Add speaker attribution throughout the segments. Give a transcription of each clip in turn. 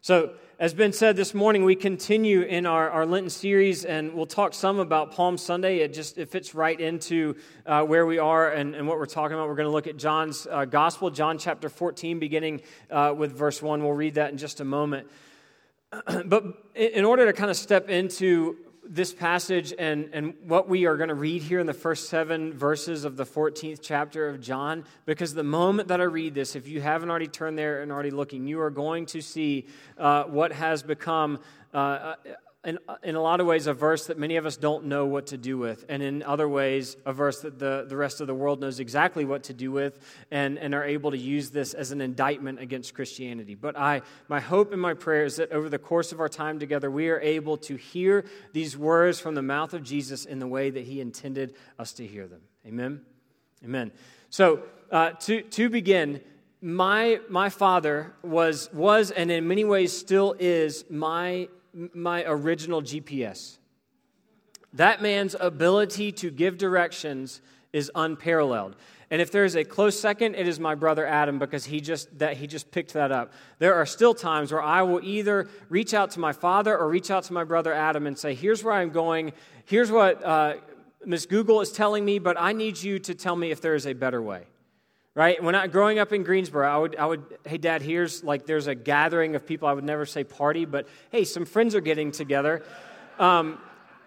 Speaker 1: So, as Ben said this morning, we continue in our, our Lenten series, and we'll talk some about Palm Sunday. It just it fits right into uh, where we are and, and, what we're talking about. We're going to look at John's uh, Gospel, John chapter 14, beginning uh, with verse 1. We'll read that in just a moment. but in order to kind of step into this passage and, and what we are going to read here in the first seven verses of the 14th chapter of John, because the moment that I read this, if you haven't already turned there and already looking, you are going to see uh, what has become uh, in, in a lot of ways, a verse that many of us don't know what to do with, and in other ways, a verse that the, the rest of the world knows exactly what to do with and, and are able to use this as an indictment against Christianity. But I, my hope and my prayer is that over the course of our time together, we are able to hear these words from the mouth of Jesus in the way that He intended us to hear them. Amen? Amen. So, uh, to, to begin, my, my father was, was and in many ways still is my my original GPS. That man's ability to give directions is unparalleled. And if there's a close second, it is my brother Adam because he just that he just picked that up. There are still times where I will either reach out to my father or reach out to my brother Adam and say, "Here's where I'm going. Here's what uh, Miss Google is telling me, but I need you to tell me if there is a better way." Right? When I growing up in Greensboro, I would, I would, hey, Dad, here's like there's a gathering of people. I would never say party, but hey, some friends are getting together, um,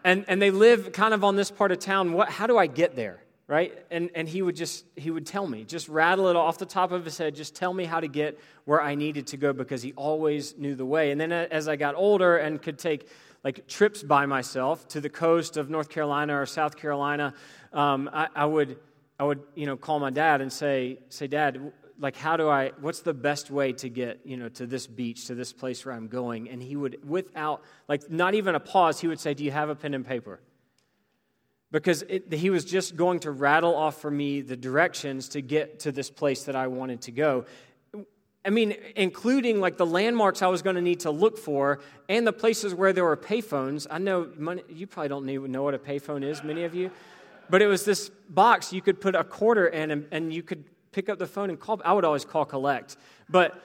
Speaker 1: and and they live kind of on this part of town. What? How do I get there? Right? And and he would just he would tell me, just rattle it off the top of his head, just tell me how to get where I needed to go because he always knew the way. And then as I got older and could take like trips by myself to the coast of North Carolina or South Carolina, um, I, I would I would, you know, call my dad and say, say, Dad, like, how do I, what's the best way to get, you know, to this beach, to this place where I'm going? And he would, without, like, not even a pause, he would say, Do you have a pen and paper? Because it, he was just going to rattle off for me the directions to get to this place that I wanted to go. I mean, including like the landmarks I was going to need to look for and the places where there were payphones. I know money, you probably don't know what a payphone is, many of you. But it was this box you could put a quarter in and, and you could pick up the phone and call. I would always call collect, but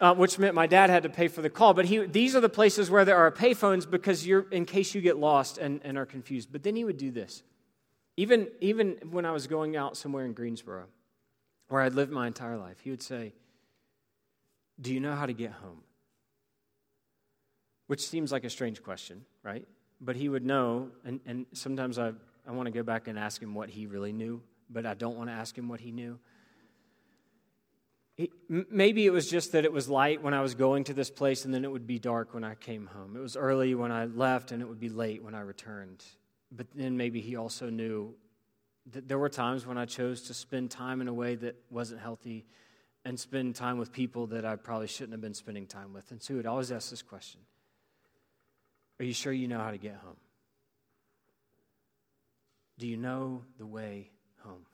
Speaker 1: uh, which meant my dad had to pay for the call. But he, these are the places where there are payphones because you're in case you get lost and, and are confused. But then he would do this. Even, even when I was going out somewhere in Greensboro, where I'd lived my entire life, he would say, Do you know how to get home? Which seems like a strange question, right? But he would know, and, and sometimes I I want to go back and ask him what he really knew, but I don't want to ask him what he knew. He, maybe it was just that it was light when I was going to this place and then it would be dark when I came home. It was early when I left and it would be late when I returned. But then maybe he also knew that there were times when I chose to spend time in a way that wasn't healthy and spend time with people that I probably shouldn't have been spending time with. And so he would always ask this question Are you sure you know how to get home? Do you know the way home?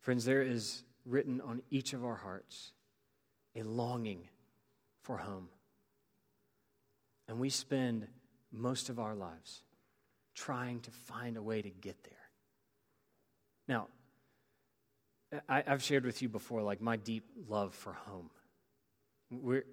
Speaker 1: Friends, there is written on each of our hearts a longing for home. And we spend most of our lives trying to find a way to get there. Now, I, have shared with you before, like my deep love for home. We're,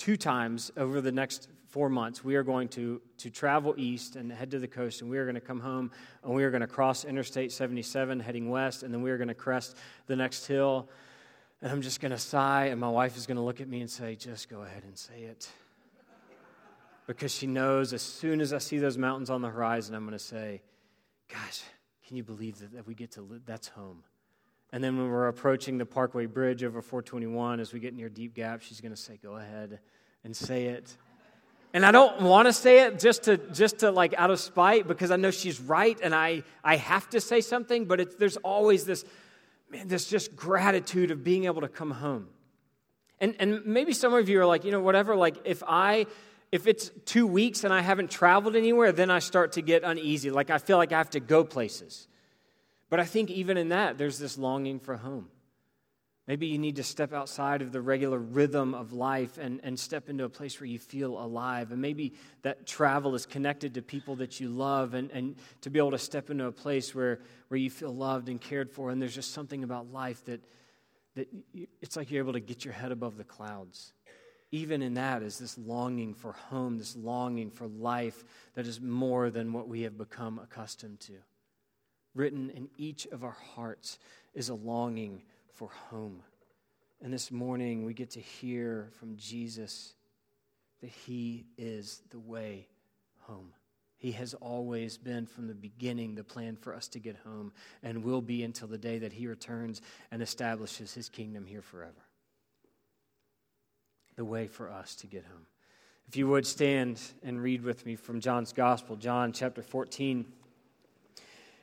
Speaker 1: two times over the next four months, we are going to, to travel east and head to the coast, and we are going to come home and we are going to cross Interstate 77 heading west, and then we are going to crest the next hill. And I'm just going to sigh, and my wife is going to look at me and say, Just go ahead and say it. Because she knows as soon as I see those mountains on the horizon, I'm going to say, Gosh, can you believe that, that we get to live? That's home. And then when we're approaching the Parkway Bridge over 421, as we get near Deep Gap, she's going to say, Go ahead and say it. And I don't want to say it just to just to like out of spite because I know she's right and I I have to say something, but there's always this man, this just gratitude of being able to come home. And and maybe some of you are like, you know, whatever, like if I if it's two weeks and I haven't traveled anywhere, then I start to get uneasy. Like I feel like I have to go places. But I think even in that, there's this longing for home. Maybe you need to step outside of the regular rhythm of life and, and step into a place where you feel alive. And maybe that travel is connected to people that you love and, and to be able to step into a place where, where you feel loved and cared for. And there's just something about life that, that you, it's like you're able to get your head above the clouds. even in that is this longing for home, this longing for life that is more than what we have become accustomed to. Written in each of our hearts is a longing for home. And this morning we get to hear from Jesus that He is the way home. He has always been from the beginning the plan for us to get home and will be until the day that He returns and establishes His kingdom here forever. The way for us to get home. If you would stand and read with me from John's Gospel, John chapter 14,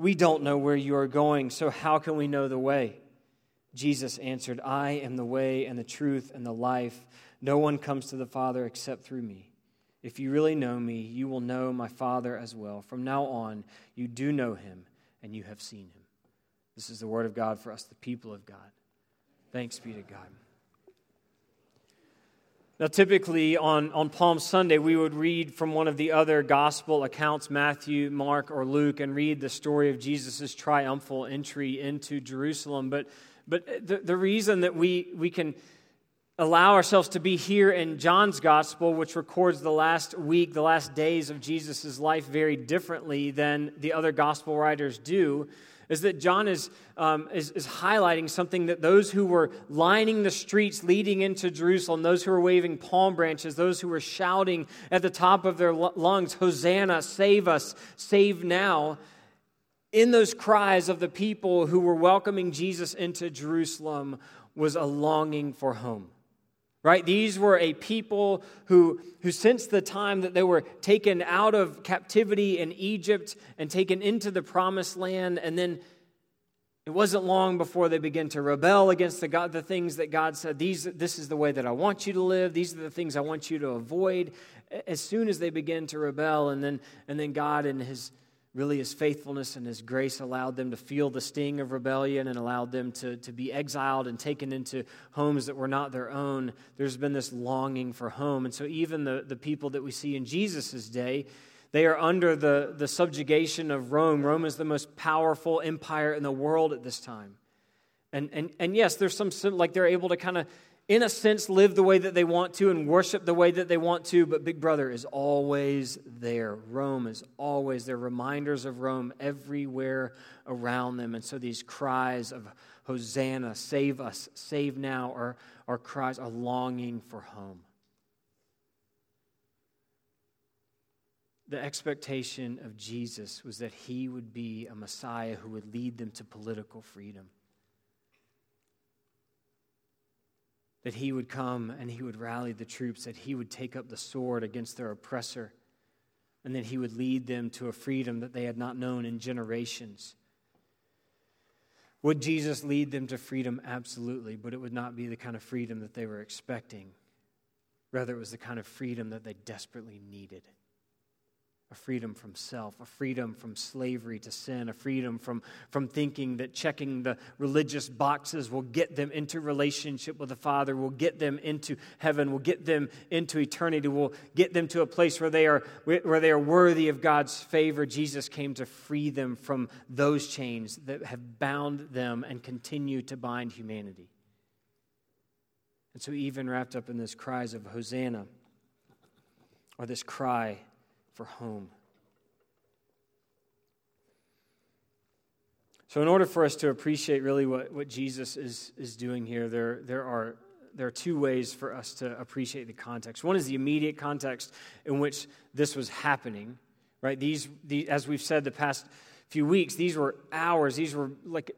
Speaker 1: we don't know where you are going, so how can we know the way? Jesus answered, I am the way and the truth and the life. No one comes to the Father except through me. If you really know me, you will know my Father as well. From now on, you do know him and you have seen him. This is the word of God for us, the people of God. Thanks be to God. Now, typically on, on Palm Sunday, we would read from one of the other gospel accounts, Matthew, Mark, or Luke, and read the story of Jesus' triumphal entry into Jerusalem. But but the, the reason that we, we can allow ourselves to be here in John's gospel, which records the last week, the last days of Jesus' life very differently than the other gospel writers do, is that John is, um, is, is, highlighting something that those who were lining the streets leading into Jerusalem, those who were waving palm branches, those who were shouting at the top of their lungs, Hosanna, save us, save now, in those cries of the people who were welcoming Jesus into Jerusalem was a longing for home. Right? These were a people who, who, since the time that they were taken out of captivity in Egypt and taken into the promised land, and then it wasn't long before they began to rebel against the, God, the things that God said, These, This is the way that I want you to live, these are the things I want you to avoid. As soon as they begin to rebel, and then, and then God, in His really his faithfulness and his grace allowed them to feel the sting of rebellion and allowed them to, to be exiled and taken into homes that were not their own. There's been this longing for home. And so, even the, the people that we see in Jesus' day, they are under the, the subjugation of Rome. Rome is the most powerful empire in the world at this time. And, and, and yes, there's some, like they're able to kind of in a sense, live the way that they want to and worship the way that they want to, but Big Brother is always there. Rome is always there. Reminders of Rome everywhere around them. And so these cries of Hosanna, save us, save now, are, are cries, are longing for home. The expectation of Jesus was that he would be a Messiah who would lead them to political freedom. That he would come and he would rally the troops, that he would take up the sword against their oppressor, and that he would lead them to a freedom that they had not known in generations. Would Jesus lead them to freedom? Absolutely, but it would not be the kind of freedom that they were expecting. Rather, it was the kind of freedom that they desperately needed a freedom from self, a freedom from slavery to sin, a freedom from, from thinking that checking the religious boxes will get them into relationship with the Father, will get them into heaven, will get them into eternity, will get them to a place where they are, where they are worthy of God's favor. Jesus came to free them from those chains that have bound them and continue to bind humanity. And so, even wrapped up in this cries of Hosanna, or this cry, for home. So, in order for us to appreciate really what, what Jesus is, is doing here, there, there, are, there are two ways for us to appreciate the context. One is the immediate context in which this was happening, right? These, the, as we've said the past few weeks, these were hours, these were like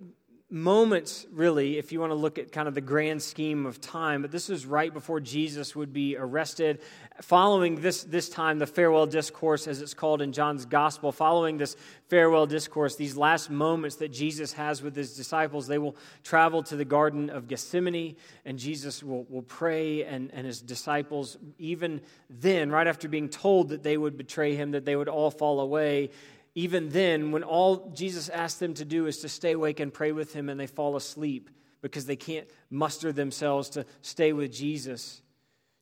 Speaker 1: moments, really, if you want to look at kind of the grand scheme of time, but this is right before Jesus would be arrested. Following this, this time, the farewell discourse, as it's called in John's gospel, following this farewell discourse, these last moments that Jesus has with his disciples, they will travel to the Garden of Gethsemane, and Jesus will, will pray, and, and his disciples, even then, right after being told that they would betray him, that they would all fall away, even then, when all Jesus asks them to do is to stay awake and pray with him, and they fall asleep because they can't muster themselves to stay with Jesus,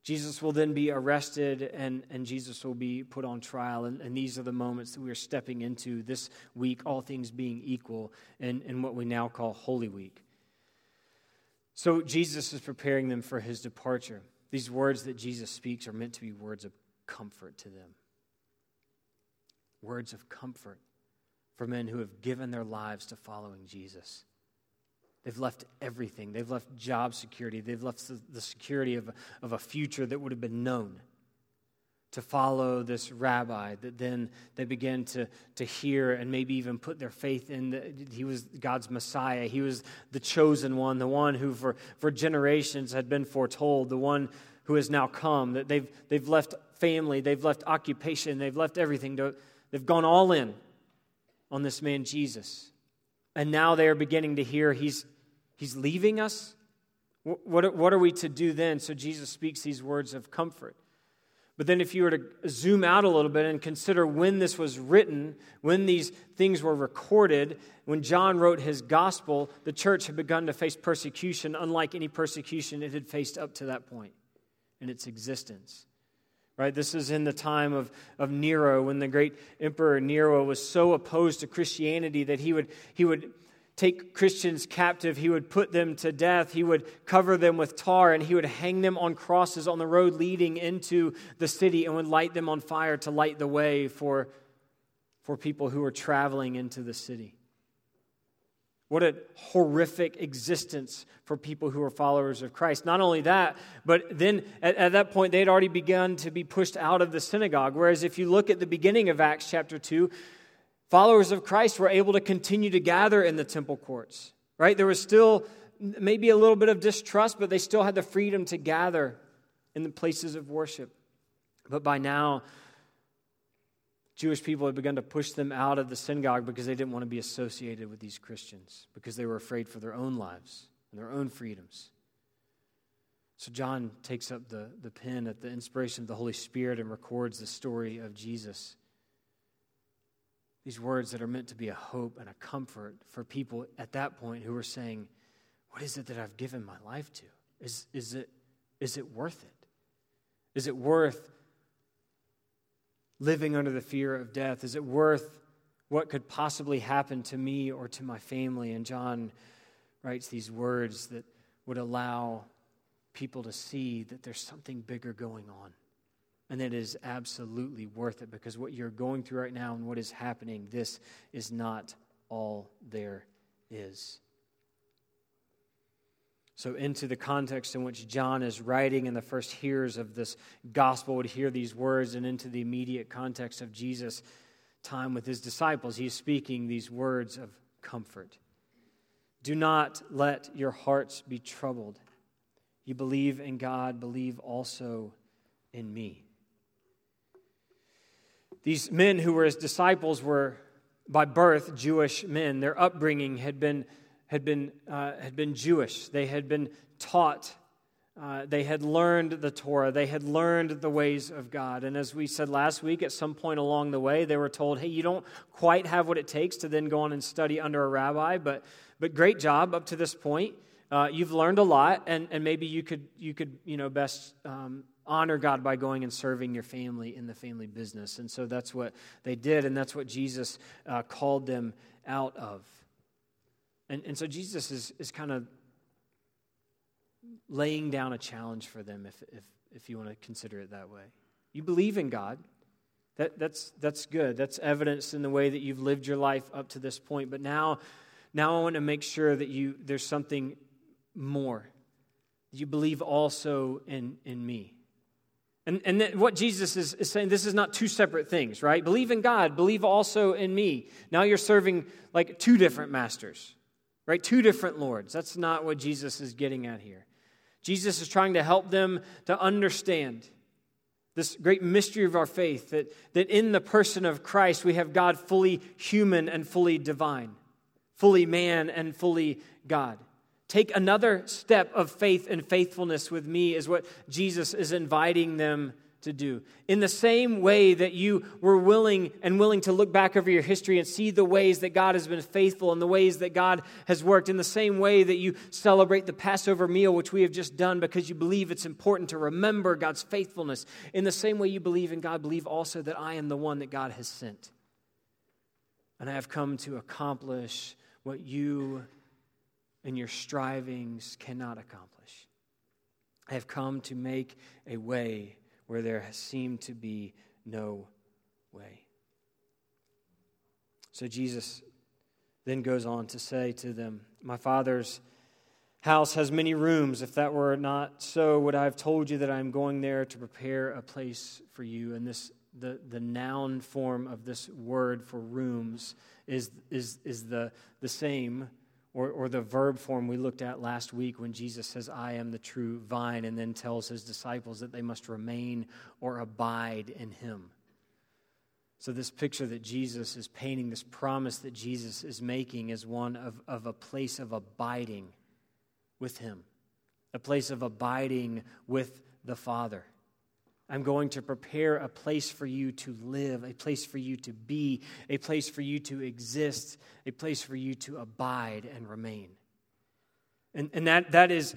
Speaker 1: Jesus will then be arrested and, and Jesus will be put on trial. And, and these are the moments that we are stepping into this week, all things being equal, in, in what we now call Holy Week. So Jesus is preparing them for his departure. These words that Jesus speaks are meant to be words of comfort to them words of comfort for men who have given their lives to following Jesus. They've left everything. They've left job security. They've left the security of, of a future that would have been known to follow this rabbi that then they begin to, to hear and maybe even put their faith in that he was God's Messiah. He was the chosen one, the one who for, for generations had been foretold, the one who has now come. That they've, they've left family, they've left occupation, they've left everything to, They've gone all in on this man, Jesus. And now they are beginning to hear he's, he's leaving us. What, what are we to do then? So Jesus speaks these words of comfort. But then, if you were to zoom out a little bit and consider when this was written, when these things were recorded, when John wrote his gospel, the church had begun to face persecution unlike any persecution it had faced up to that point in its existence right? This is in the time of, of Nero when the great emperor Nero was so opposed to Christianity that he would, he would take Christians captive, he would put them to death, he would cover them with tar, and he would hang them on crosses on the road leading into the city and would light them on fire to light the way for, for people who were traveling into the city. What a horrific existence for people who are followers of Christ. Not only that, but then at, at, that point, they had already begun to be pushed out of the synagogue. Whereas if you look at the beginning of Acts chapter 2, followers of Christ were able to continue to gather in the temple courts, right? There was still maybe a little bit of distrust, but they still had the freedom to gather in the places of worship. But by now, Jewish people had begun to push them out of the synagogue because they didn't want to be associated with these Christians, because they were afraid for their own lives and their own freedoms. So John takes up the, the pen at the inspiration of the Holy Spirit and records the story of Jesus. These words that are meant to be a hope and a comfort for people at that point who were saying, What is it that I've given my life to? Is, is, it, is it worth it? Is it worth living under the fear of death? Is it worth what could possibly happen to me or to my family? And John writes these words that would allow people to see that there's something bigger going on. And that is absolutely worth it because what you're going through right now and what is happening, this is not all there is. So, into the context in which John is writing, and the first hearers of this gospel would hear these words, and into the immediate context of Jesus' time with his disciples, he is speaking these words of comfort. Do not let your hearts be troubled. You believe in God, believe also in me. These men who were his disciples were by birth Jewish men. Their upbringing had been had been, uh, had been Jewish. They had been taught, uh, they had learned the Torah, they had learned the ways of God. And as we said last week, at some point along the way, they were told, hey, you don't quite have what it takes to then go on and study under a rabbi, but, but great job up to this point. Uh, you've learned a lot, and, and maybe you could, you could you know, best um, honor God by going and serving your family in the family business. And so that's what they did, and that's what Jesus uh, called them out of. And, and so Jesus is, is kind of laying down a challenge for them, if, if, if you want to consider it that way. You believe in God. That, that's, that's good. That's evidence in the way that you've lived your life up to this point. But now, now I want to make sure that you, there's something more. You believe also in, in me. And, and what Jesus is, is saying, this is not two separate things, right? Believe in God, believe also in me. Now you're serving like two different masters right? Two different Lords. That's not what Jesus is getting at here. Jesus is trying to help them to understand this great mystery of our faith that, that in the person of Christ we have God fully human and fully divine, fully man and fully God. Take another step of faith and faithfulness with me, is what Jesus is inviting them to do. In the same way that you were willing and willing to look back over your history and see the ways that God has been faithful and the ways that God has worked, in the same way that you celebrate the Passover meal, which we have just done because you believe it's important to remember God's faithfulness, in the same way you believe in God, believe also that I am the one that God has sent. And I have come to accomplish what you and your strivings cannot accomplish. I have come to make a way where there seemed to be no way. So Jesus then goes on to say to them, My Father's house has many rooms. If that were not so, would I have told you that I am going there to prepare a place for you? And this the, the noun form of this word for rooms is, is, is the, the same or, or the verb form we looked at last week when Jesus says, I am the true vine, and then tells his disciples that they must remain or abide in him. So, this picture that Jesus is painting, this promise that Jesus is making, is one of, of a place of abiding with him, a place of abiding with the Father. I'm going to prepare a place for you to live, a place for you to be, a place for you to exist, a place for you to abide and remain. And, and that, that is,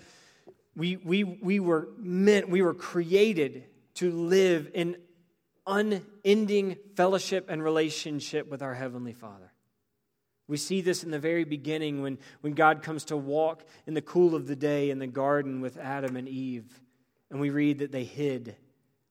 Speaker 1: we, we, we were meant, we were created to live in unending fellowship and relationship with our Heavenly Father. We see this in the very beginning when, when God comes to walk in the cool of the day in the garden with Adam and Eve. And we read that they hid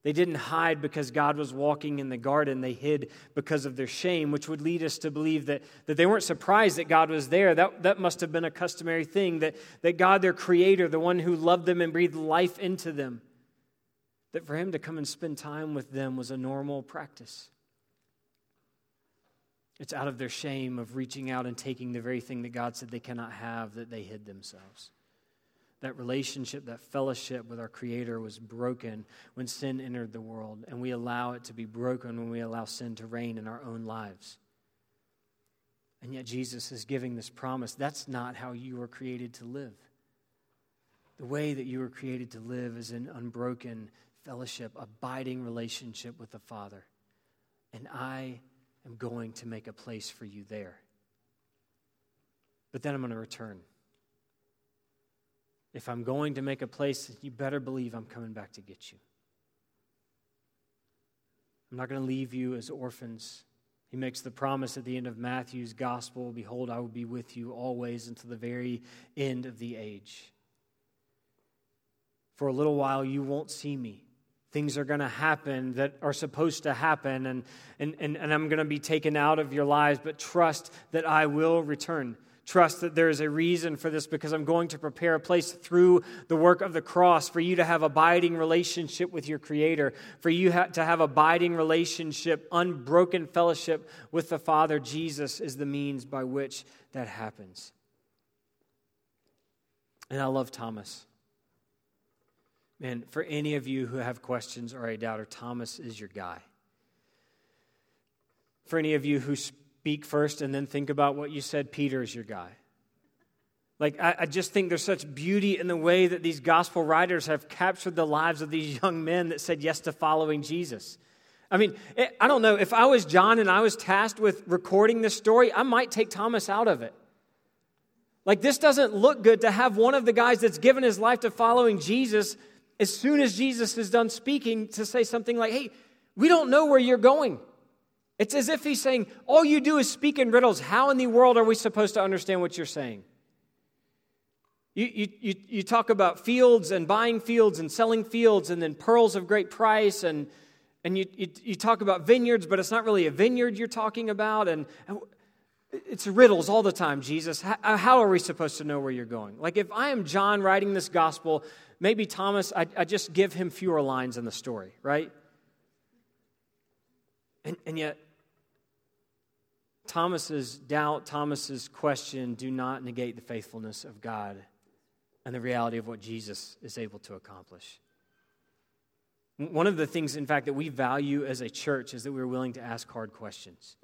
Speaker 1: they didn't hide because God was walking in the garden. They hid because of their shame, which would lead us to believe that, that they weren't surprised that God was there. That, that must have been a customary thing, that, that God, their creator, the one who loved them and breathed life into them, that for him to come and spend time with them was a normal practice. It's out of their shame of reaching out and taking the very thing that God said they cannot have that they hid themselves that relationship, that fellowship with our Creator was broken when sin entered the world, and we allow it to be broken when we allow sin to reign in our own lives. And yet, Jesus is giving this promise that's not how you were created to live. The way that you were created to live is in unbroken fellowship, abiding relationship with the Father. And I am going to make a place for you there. But then I'm going to return. If I'm going to make a place, you better believe I'm coming back to get you. I'm not going to leave you as orphans. He makes the promise at the end of Matthew's gospel Behold, I will be with you always until the very end of the age. For a little while, you won't see me. Things are going to happen that are supposed to happen, and, and, and, and I'm going to be taken out of your lives, but trust that I will return. Trust that there is a reason for this because I'm going to prepare a place through the work of the cross for you to have abiding relationship with your Creator, for you to have abiding relationship, unbroken fellowship with the Father. Jesus is the means by which that happens. And I love Thomas. Man, for any of you who have questions or a doubter, Thomas is your guy. For any of you who speak first and then think about what you said, Peter is your guy. Like, I, I, just think there's such beauty in the way that these gospel writers have captured the lives of these young men that said yes to following Jesus. I mean, it, I don't know. If I was John and I was tasked with recording this story, I might take Thomas out of it. Like, this doesn't look good to have one of the guys that's given his life to following Jesus, as soon as Jesus is done speaking, to say something like, hey, we don't know where you're going. It's as if he's saying, All you do is speak in riddles. How in the world are we supposed to understand what you're saying? You, you, you, talk about fields and buying fields and selling fields and then pearls of great price and, and you, you, you talk about vineyards, but it's not really a vineyard you're talking about. And, and it's riddles all the time, Jesus. How, uh, how, are we supposed to know where you're going? Like if I am John writing this gospel, maybe Thomas, I, I just give him fewer lines in the story, right? And, and yet, Thomas's doubt, Thomas's question do not negate the faithfulness of God and the reality of what Jesus is able to accomplish. One of the things, in fact, that we value as a church is that we're willing to ask hard questions.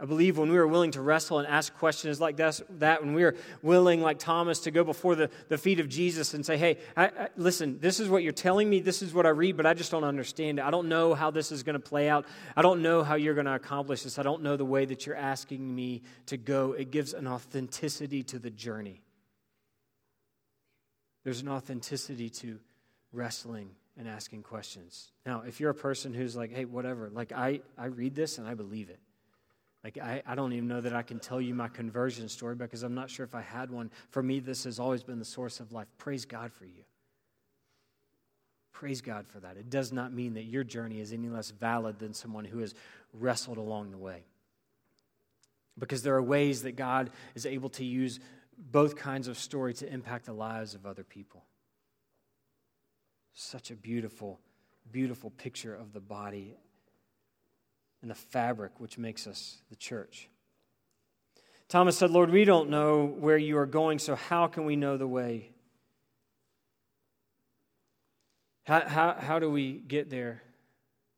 Speaker 1: I believe when we are willing to wrestle and ask questions like this, that, when we are willing, like Thomas, to go before the, the feet of Jesus and say, hey, I, I, listen, this is what you're telling me, this is what I read, but I just don't understand it. I don't know how this is going to play out. I don't know how you're going to accomplish this. I don't know the way that you're asking me to go. It gives an authenticity to the journey. There's an authenticity to wrestling and asking questions. Now, if you're a person who's like, hey, whatever, like I, I read this and I believe it. Like, I, I don't even know that I can tell you my conversion story because I'm not sure if I had one. For me, this has always been the source of life. Praise God for you. Praise God for that. It does not mean that your journey is any less valid than someone who has wrestled along the way. Because there are ways that God is able to use both kinds of story to impact the lives of other people. Such a beautiful, beautiful picture of the body and the fabric which makes us the church. Thomas said, Lord, we don't know where you are going, so how can we know the way? How, how, how do we get there?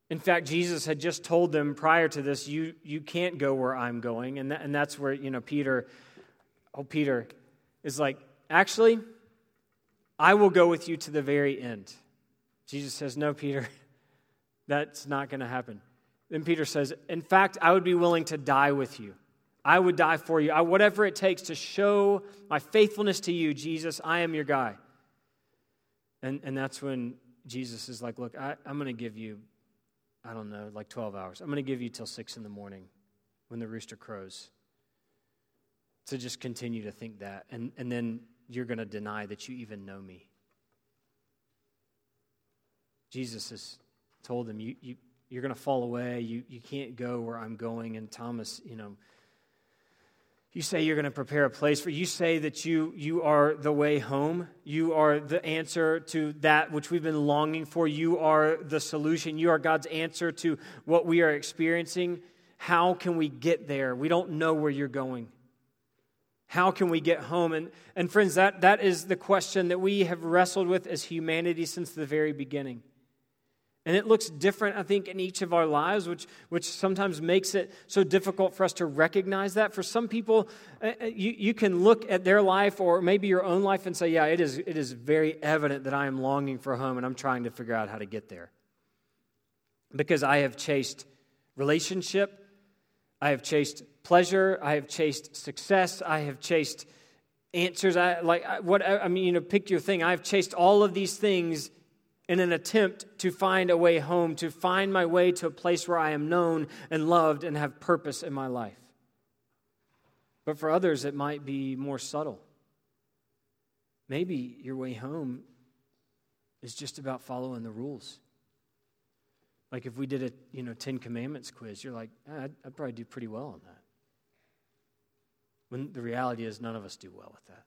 Speaker 1: In fact, Jesus had just told them prior to this, you, you can't go where I'm going. And, that, and that's where, you know, Peter, oh, Peter is like, actually, I will go with you to the very end. Jesus says, no, Peter, that's not going to happen. Then Peter says, In fact, I would be willing to die with you. I would die for you. I, whatever it takes to show my faithfulness to you, Jesus, I am your guy. And, and that's when Jesus is like, Look, I, I'm going to give you, I don't know, like 12 hours. I'm going to give you till 6 in the morning when the rooster crows to just continue to think that. And, and then you're going to deny that you even know me. Jesus has told him, you, you, you're going to fall away. You, you can't go where I'm going. And Thomas, you know, you say you're going to prepare a place for you say that you you are the way home. You are the answer to that which we've been longing for. You are the solution. You are god's answer to what we are experiencing. How can we get there? We don't know where you're going. How can we get home? And and friends that that is the question that we have wrestled with as humanity since the very beginning and it looks different, I think, in each of our lives, which, which sometimes makes it so difficult for us to recognize that. For some people, uh, uh, you, you can look at their life or maybe your own life and say, Yeah, it is, it is very evident that I am longing for home and I'm trying to figure out how to get there. Because I have chased relationship, I have chased pleasure, I have chased success, I have chased answers. I, like, what, I mean, you know, pick your thing. I've chased all of these things in an attempt to find a way home, to find my way to a place where I am known and loved and have purpose in my life. But for others, it might be more subtle. Maybe your way home is just about following the rules. Like if we did a you know Ten Commandments quiz, you're like, eh, I'd, I'd probably do pretty well on that. When the reality is, none of us do well with that.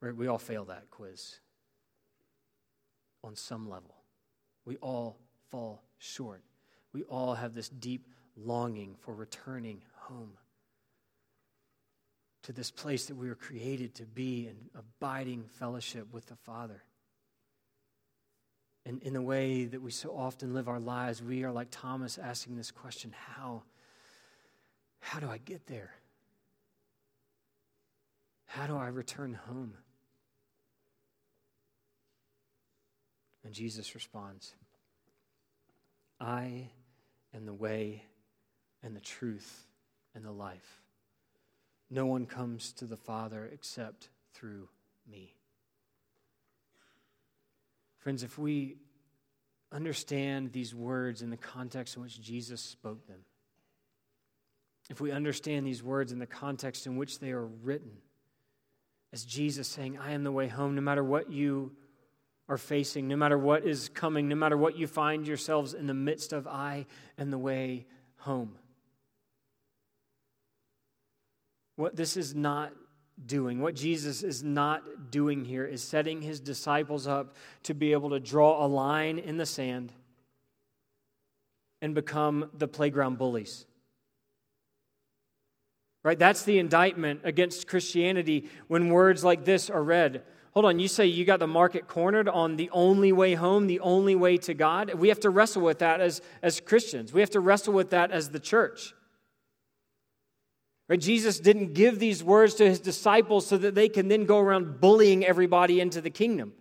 Speaker 1: Right? We all fail that quiz on some level. We all fall short. We all have this deep longing for returning home to this place that we were created to be in abiding fellowship with the Father. And in the way that we so often live our lives, we are like Thomas asking this question how? How do I get there? How do I return home? And Jesus responds I am the way and the truth and the life. No one comes to the Father except through me. Friends, if we understand these words in the context in which Jesus spoke them, if we understand these words in the context in which they are written, as Jesus saying, I am the way home, no matter what you are facing, no matter what is coming, no matter what you find yourselves in the midst of, I and the way home. What this is not doing, what Jesus is not doing here, is setting his disciples up to be able to draw a line in the sand and become the playground bullies. Right? That's the indictment against Christianity when words like this are read. Hold on, you say you got the market cornered on the only way home, the only way to God? We have to wrestle with that as, as Christians. We have to wrestle with that as the church. Right? Jesus didn't give these words to his disciples so that they can then go around bullying everybody into the kingdom.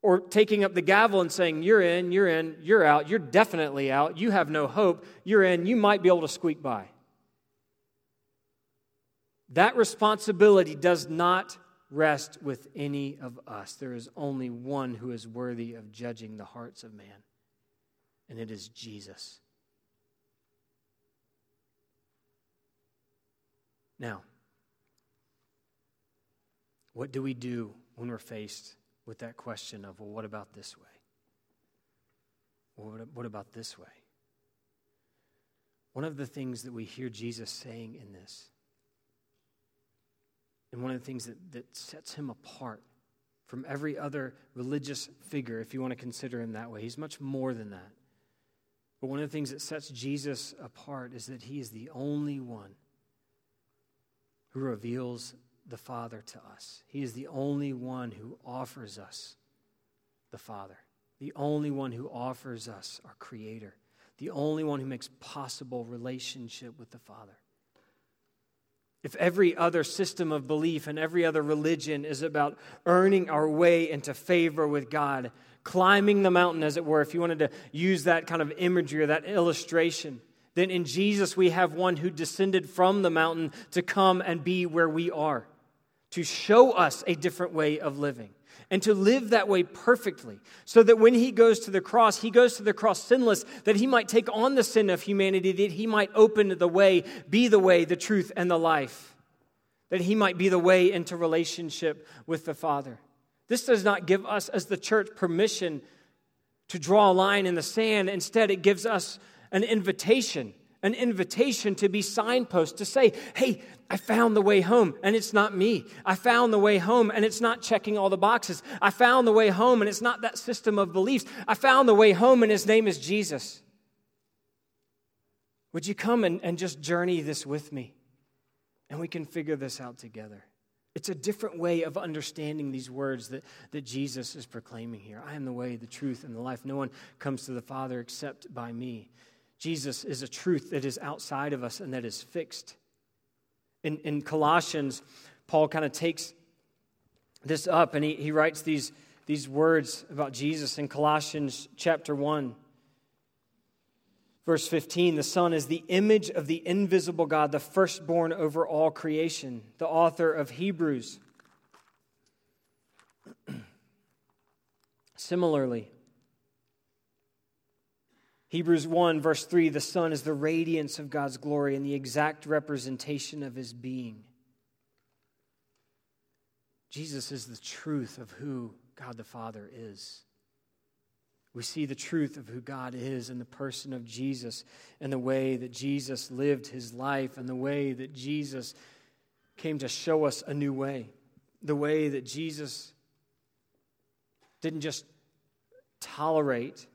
Speaker 1: Or taking up the gavel and saying, You're in, you're in, you're out, you're definitely out, you have no hope, you're in, you might be able to squeak by. That responsibility does not rest with any of us. There is only one who is worthy of judging the hearts of man, and it is Jesus. Now, what do we do when we're faced with that question of, well, what about this way? Well, what about this way? One of the things that we hear Jesus saying in this and one of the things that, that sets him apart from every other religious figure, if you want to consider him that way. He's much more than that. But one of the things that sets Jesus apart is that he is the only one who reveals the Father to us. He is the only one who offers us the Father, the only one who offers us our Creator, the only one who makes possible relationship with the Father. If every other system of belief and every other religion is about earning our way into favor with God, climbing the mountain, as it were, if you wanted to use that kind of imagery or that illustration, then in Jesus we have one who descended from the mountain to come and be where we are, to show us a different way of living and to live that way perfectly, so that when he goes to the cross, he goes to the cross sinless, that he might take on the sin of humanity, that he might open the way, be the way, the truth, and the life, that he might be the way into relationship with the Father. This does not give us, as the church, permission to draw a line in the sand. Instead, it gives us an invitation an invitation to be signposts, to say, hey, I found the way home and it's not me. I found the way home and it's not checking all the boxes. I found the way home and it's not that system of beliefs. I found the way home and his name is Jesus. Would you come and, and just journey this with me? And we can figure this out together. It's a different way of understanding these words that, that Jesus is proclaiming here. I am the way, the truth, and the life. No one comes to the Father except by me. Jesus is a truth that is outside of us and that is fixed. In, in Colossians, Paul kind of takes this up and he, he writes these, these words about Jesus in Colossians chapter 1. Verse 15, the Son is the image of the invisible God, the firstborn over all creation. The author of Hebrews. Similarly, Hebrews 1, verse 3 the Son is the radiance of God's glory and the exact representation of his being. Jesus is the truth of who God the Father is. We see the truth of who God is in the person of Jesus and the way that Jesus lived his life and the way that Jesus came to show us a new way. The way that Jesus didn't just tolerate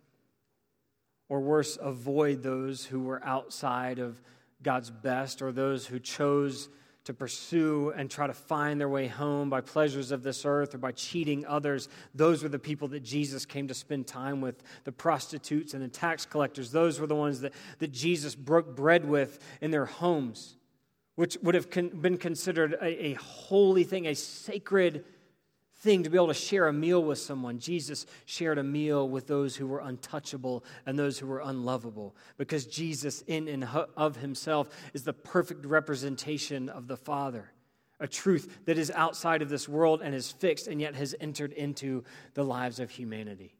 Speaker 1: or worse, avoid those who were outside of God's best or those who chose to pursue and try to find their way home by pleasures of this earth or by cheating others. Those were the people that Jesus came to spend time with the prostitutes and the tax collectors. Those were the ones that, that Jesus broke bread with in their homes, which would have con- been considered a, a holy thing, a sacred thing to be able to share a meal with someone. Jesus shared a meal with those who were untouchable and those who were unlovable because Jesus, in and of himself, is the perfect representation of the Father. A truth that is outside of this world and is fixed and yet has entered into the lives of humanity.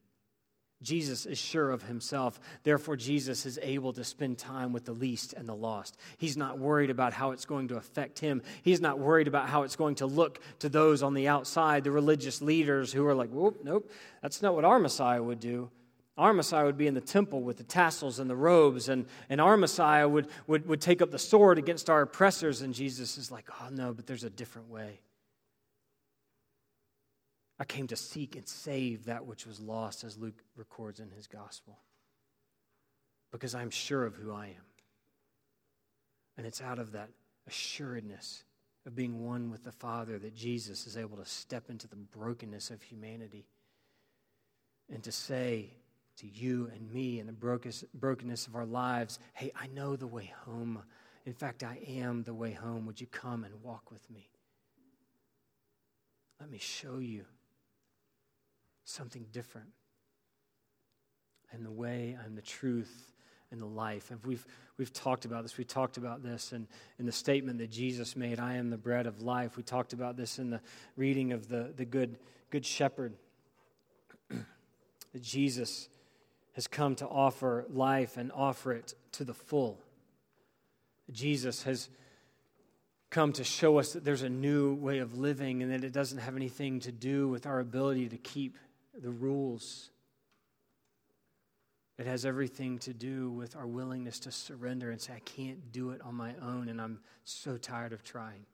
Speaker 1: Jesus is sure of himself. Therefore, Jesus is able to spend time with the least and the lost. He's not worried about how it's going to affect him. He's not worried about how it's going to look to those on the outside, the religious leaders who are like, whoop, nope, that's not what our Messiah would do. Our Messiah would be in the temple with the tassels and the robes, and, and our Messiah would, would, would take up the sword against our oppressors. And Jesus is like, oh, no, but there's a different way. I came to seek and save that which was lost, as Luke records in his gospel. Because I'm sure of who I am. And it's out of that assuredness of being one with the Father, that Jesus is able to step into the brokenness of humanity and to say to you and me and the brokenness of our lives, Hey, I know the way home. In fact, I am the way home. Would you come and walk with me? Let me show you something different. I'm the way, I'm the truth, and the life. And we've, we've talked about this. We talked about this in, in the statement that Jesus made I am the bread of life. We talked about this in the reading of the, the good, good shepherd. that Jesus has come to offer life and offer it to the full. Jesus has come to show us that there's a new way of living and that it doesn't have anything to do with our ability to keep the rules. It has everything to do with our willingness to surrender and say, I can't do it on my own, and I'm so tired of trying.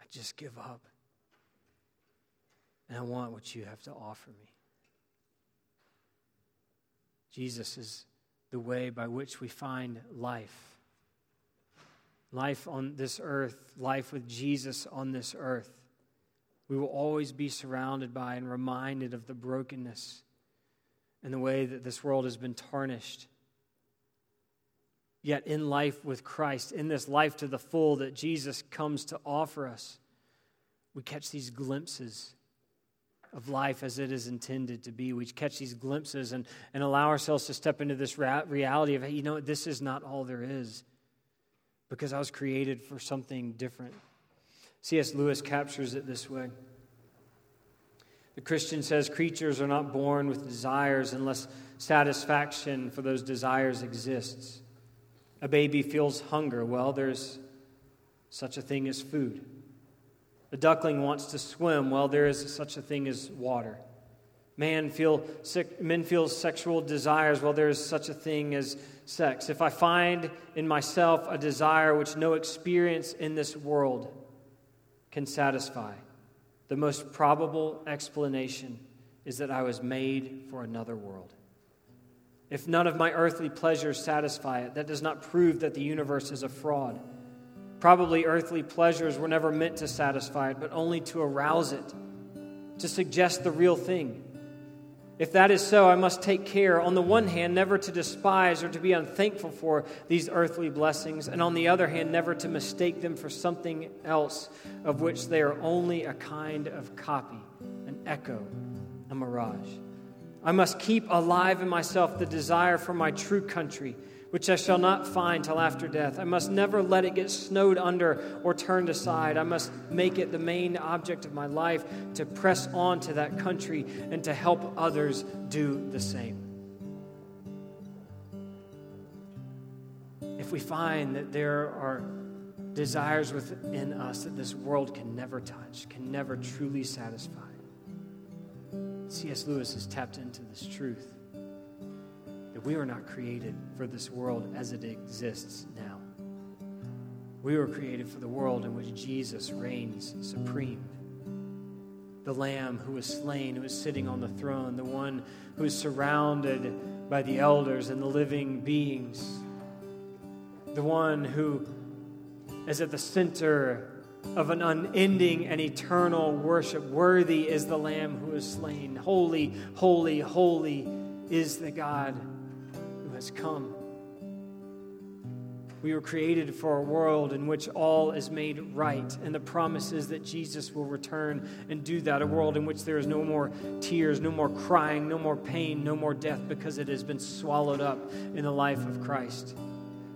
Speaker 1: I just give up. And I want what you have to offer me. Jesus is the way by which we find life life on this earth, life with Jesus on this earth, we will always be surrounded by and reminded of the brokenness and the way that this world has been tarnished. Yet, in life with Christ, in this life to the full that Jesus comes to offer us, we catch these glimpses of life as it is intended to be. We catch these glimpses and, and allow ourselves to step into this reality of, hey, you know, this is not all there is because I was created for something different. C.S. Lewis captures it this way. The Christian says creatures are not born with desires unless satisfaction for those desires exists. A baby feels hunger. Well, there's such a thing as food. A duckling wants to swim. Well, there is such a thing as water. Man feel, men feel sexual desires. Well, there is such a thing as sex. If I find in myself a desire which no experience in this world can satisfy, the most probable explanation is that I was made for another world. If none of my earthly pleasures satisfy it, that does not prove that the universe is a fraud. Probably earthly pleasures were never meant to satisfy it, but only to arouse it, to suggest the real thing. If that is so, I must take care, on the one hand, never to despise or to be unthankful for these earthly blessings, and on the other hand, never to mistake them for something else of which they are only a kind of copy, an echo, a mirage. I must keep alive in myself the desire for my true country which I shall not find till after death. I must never let it get snowed under or turned aside. I must make it the main object of my life to press on to that country and to help others do the same. If we find that there are desires within us that this world can never touch, can never truly satisfy, C.S. Lewis has tapped into this truth that we were not created for this world as it exists now. We were created for the world in which Jesus reigns supreme. The Lamb who was slain, who is sitting on the throne, the one who is surrounded by the elders and the living beings, the one who is at the center of an unending and eternal worship. Worthy is the Lamb who is slain. Holy, holy, holy is the God has come. We were created for a world in which all is made right, and the promise is that Jesus will return and do that. A world in which there is no more tears, no more crying, no more pain, no more death, because it has been swallowed up in the life of Christ.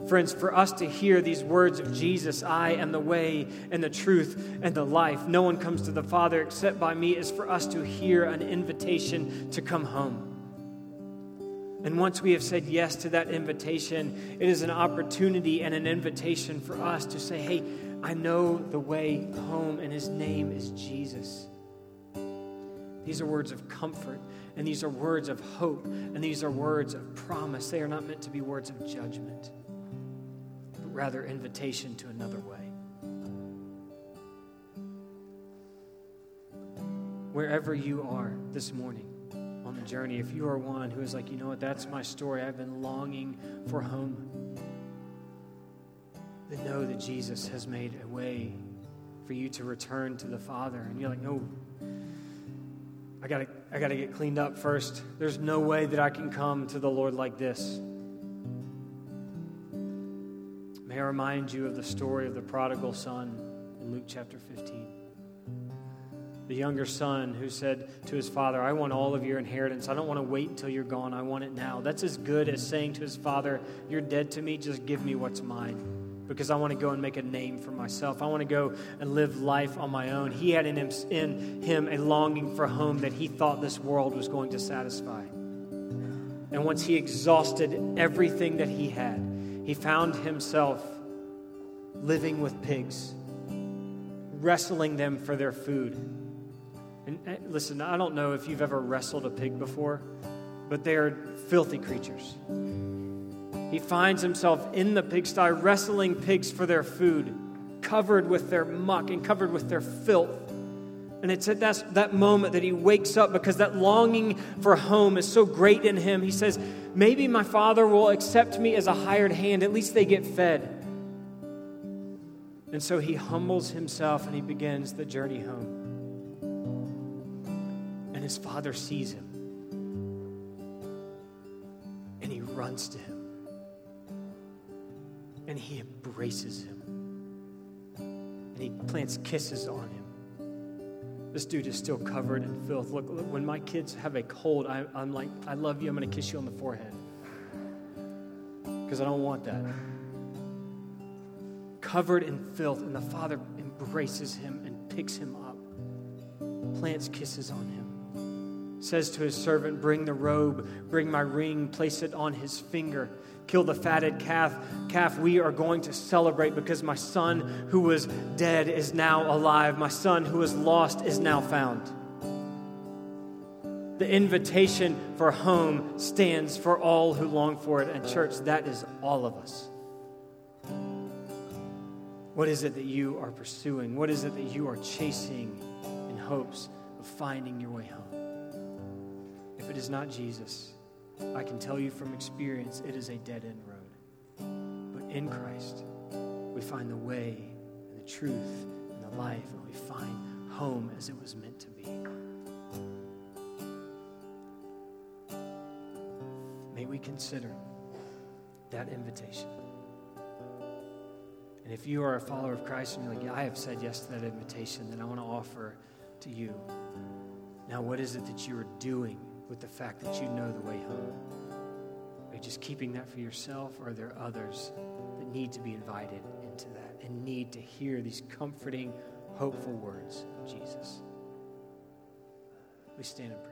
Speaker 1: Friends, for us to hear these words of Jesus, I am the way and the truth and the life, no one comes to the Father except by me, is for us to hear an invitation to come home. And once we have said yes to that invitation, it is an opportunity and an invitation for us to say, hey, I know the way home, and his name is Jesus. These are words of comfort, and these are words of hope, and these are words of promise. They are not meant to be words of judgment, but rather invitation to another way. Wherever you are this morning, on the journey, if you are one who is like, you know what, that's my story, I've been longing for home. then know that Jesus has made a way for you to return to the Father. And you're like, no, I gotta, I gotta get cleaned up first. There's no way that I can come to the Lord like this. May I remind you of the story of the prodigal son in Luke chapter 15. The younger son who said to his father, I want all of your inheritance. I don't want to wait until you're gone. I want it now. That's as good as saying to his father, You're dead to me. Just give me what's mine because I want to go and make a name for myself. I want to go and live life on my own. He had in him, in him a longing for home that he thought this world was going to satisfy. And once he exhausted everything that he had, he found himself living with pigs, wrestling them for their food. And, and listen, I don't know if you've ever wrestled a pig before, but they're filthy creatures. He finds himself in the pigsty wrestling pigs for their food, covered with their muck and covered with their filth. And it's at that, that moment that he wakes up because that longing for home is so great in him. He says, Maybe my father will accept me as a hired hand. At least they get fed. And so he humbles himself and he begins the journey home. And his father sees him. And he runs to him and he embraces him. And he plants kisses on him. This dude is still covered in filth. Look, look when my kids have a cold, I, I'm like, I love you. I'm going to kiss you on the forehead. Because I don't want that. Covered in filth, and the father embraces him and picks him up, plants kisses on him, says to his servant, Bring the robe, bring my ring, place it on his finger kill the fatted calf, calf, we are going to celebrate because my son who was dead is now alive. My son who was lost is now found. The invitation for home stands for all who long for it. And, church, that is all of us. What is it that you are pursuing? What is it that you are chasing in hopes of finding your way home? If it is not Jesus, I can tell you from experience, it is a dead end road. But in Christ, we find the way and the truth and the life, and we find home as it was meant to be. May we consider that invitation. And if you are a follower of Christ and you're like, yeah, I have said yes to that invitation, then I want to offer to you. Now, what is it that you are doing with the fact that you know the way home? Are you just keeping that for yourself, or are there others that need to be invited into that and need to hear these comforting, hopeful words of Jesus? We stand and pray with